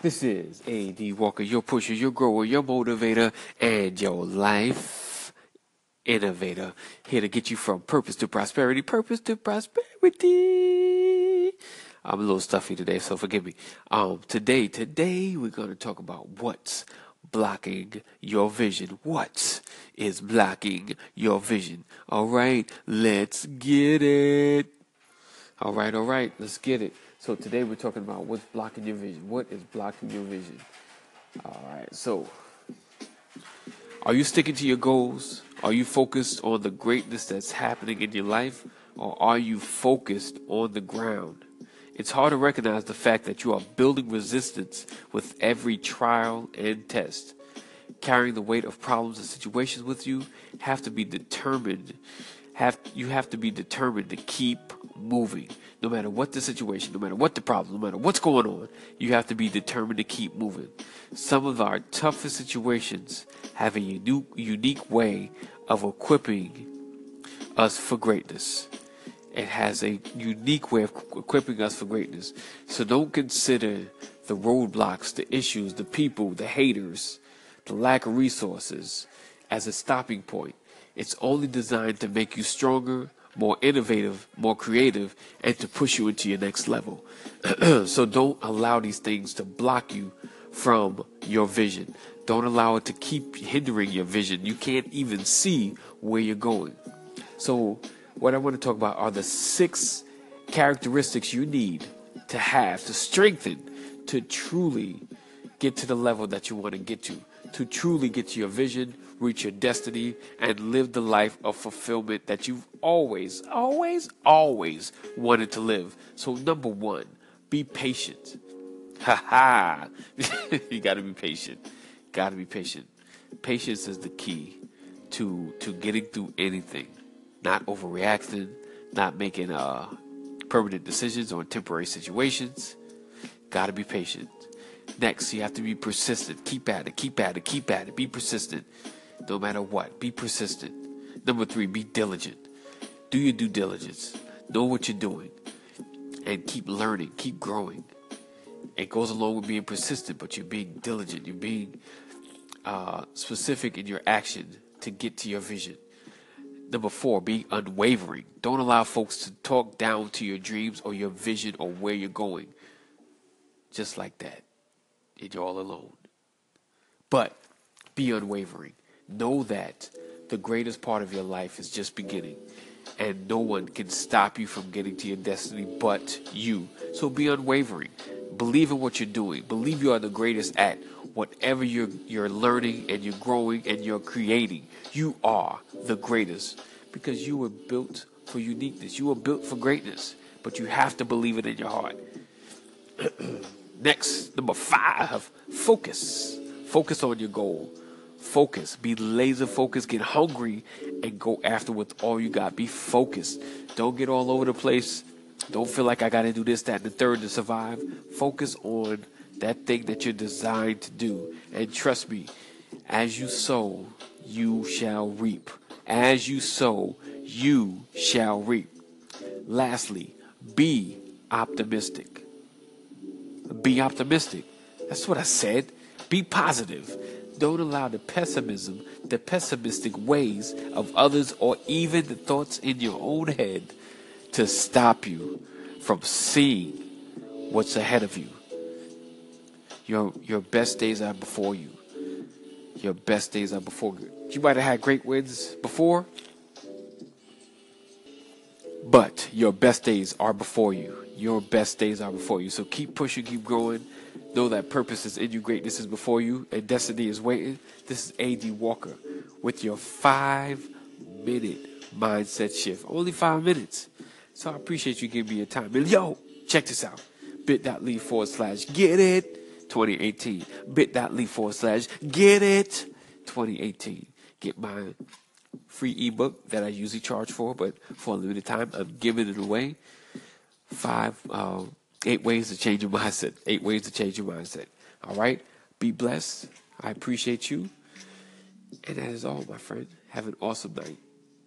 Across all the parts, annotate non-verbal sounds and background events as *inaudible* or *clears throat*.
This is A.D. Walker, your pusher, your grower, your motivator, and your life innovator. Here to get you from purpose to prosperity, purpose to prosperity. I'm a little stuffy today, so forgive me. Um, today, today we're going to talk about what's blocking your vision. What is blocking your vision? All right, let's get it. All right, all right, let's get it. So today we're talking about what's blocking your vision. What is blocking your vision? All right. So, are you sticking to your goals? Are you focused on the greatness that's happening in your life, or are you focused on the ground? It's hard to recognize the fact that you are building resistance with every trial and test. Carrying the weight of problems and situations with you have to be determined. Have you have to be determined to keep moving no matter what the situation, no matter what the problem, no matter what's going on, you have to be determined to keep moving. Some of our toughest situations have a unique, unique way of equipping us for greatness. It has a unique way of equipping us for greatness. So don't consider the roadblocks, the issues, the people, the haters, the lack of resources as a stopping point. It's only designed to make you stronger more innovative, more creative, and to push you into your next level. *clears throat* so don't allow these things to block you from your vision. Don't allow it to keep hindering your vision. You can't even see where you're going. So, what I want to talk about are the six characteristics you need to have to strengthen to truly get to the level that you want to get to, to truly get to your vision, reach your destiny, and live the life of fulfillment that you've always, always, always wanted to live. So, number one, be patient. Ha ha! *laughs* you got to be patient. Got to be patient. Patience is the key to to getting through anything. Not overreacting, not making uh, permanent decisions on temporary situations. Got to be patient. Next, you have to be persistent. Keep at it, keep at it, keep at it. Be persistent no matter what. Be persistent. Number three, be diligent. Do your due diligence. Know what you're doing. And keep learning, keep growing. It goes along with being persistent, but you're being diligent. You're being uh, specific in your action to get to your vision. Number four, be unwavering. Don't allow folks to talk down to your dreams or your vision or where you're going. Just like that. You're all alone. But be unwavering. Know that the greatest part of your life is just beginning. And no one can stop you from getting to your destiny but you. So be unwavering. Believe in what you're doing. Believe you are the greatest at whatever you're, you're learning and you're growing and you're creating. You are the greatest because you were built for uniqueness. You were built for greatness, but you have to believe it in your heart. *clears throat* Next, number five, focus. Focus on your goal. Focus. Be laser focused. Get hungry and go after with all you got. Be focused. Don't get all over the place. Don't feel like I got to do this, that, and the third to survive. Focus on that thing that you're designed to do. And trust me, as you sow, you shall reap. As you sow, you shall reap. Lastly, be optimistic. Be optimistic. That's what I said. Be positive. Don't allow the pessimism, the pessimistic ways of others, or even the thoughts in your own head to stop you from seeing what's ahead of you. Your, your best days are before you. Your best days are before you. You might have had great wins before, but your best days are before you. Your best days are before you. So keep pushing, keep growing. Know that purpose is in you, greatness is before you, and destiny is waiting. This is A.D. Walker with your five minute mindset shift. Only five minutes. So I appreciate you giving me your time. And yo, check this out bit.ly forward slash get it 2018. bit.ly forward slash get it 2018. Get my free ebook that I usually charge for, but for a limited time, I'm giving it away. Five, uh, Eight ways to change your *laughs* mindset. Eight ways to change your mindset. All right? Be blessed. I appreciate you. And that is all, my friend. Have an awesome night,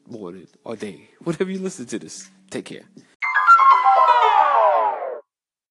morning, or day. *laughs* Whatever you listen to this, take care.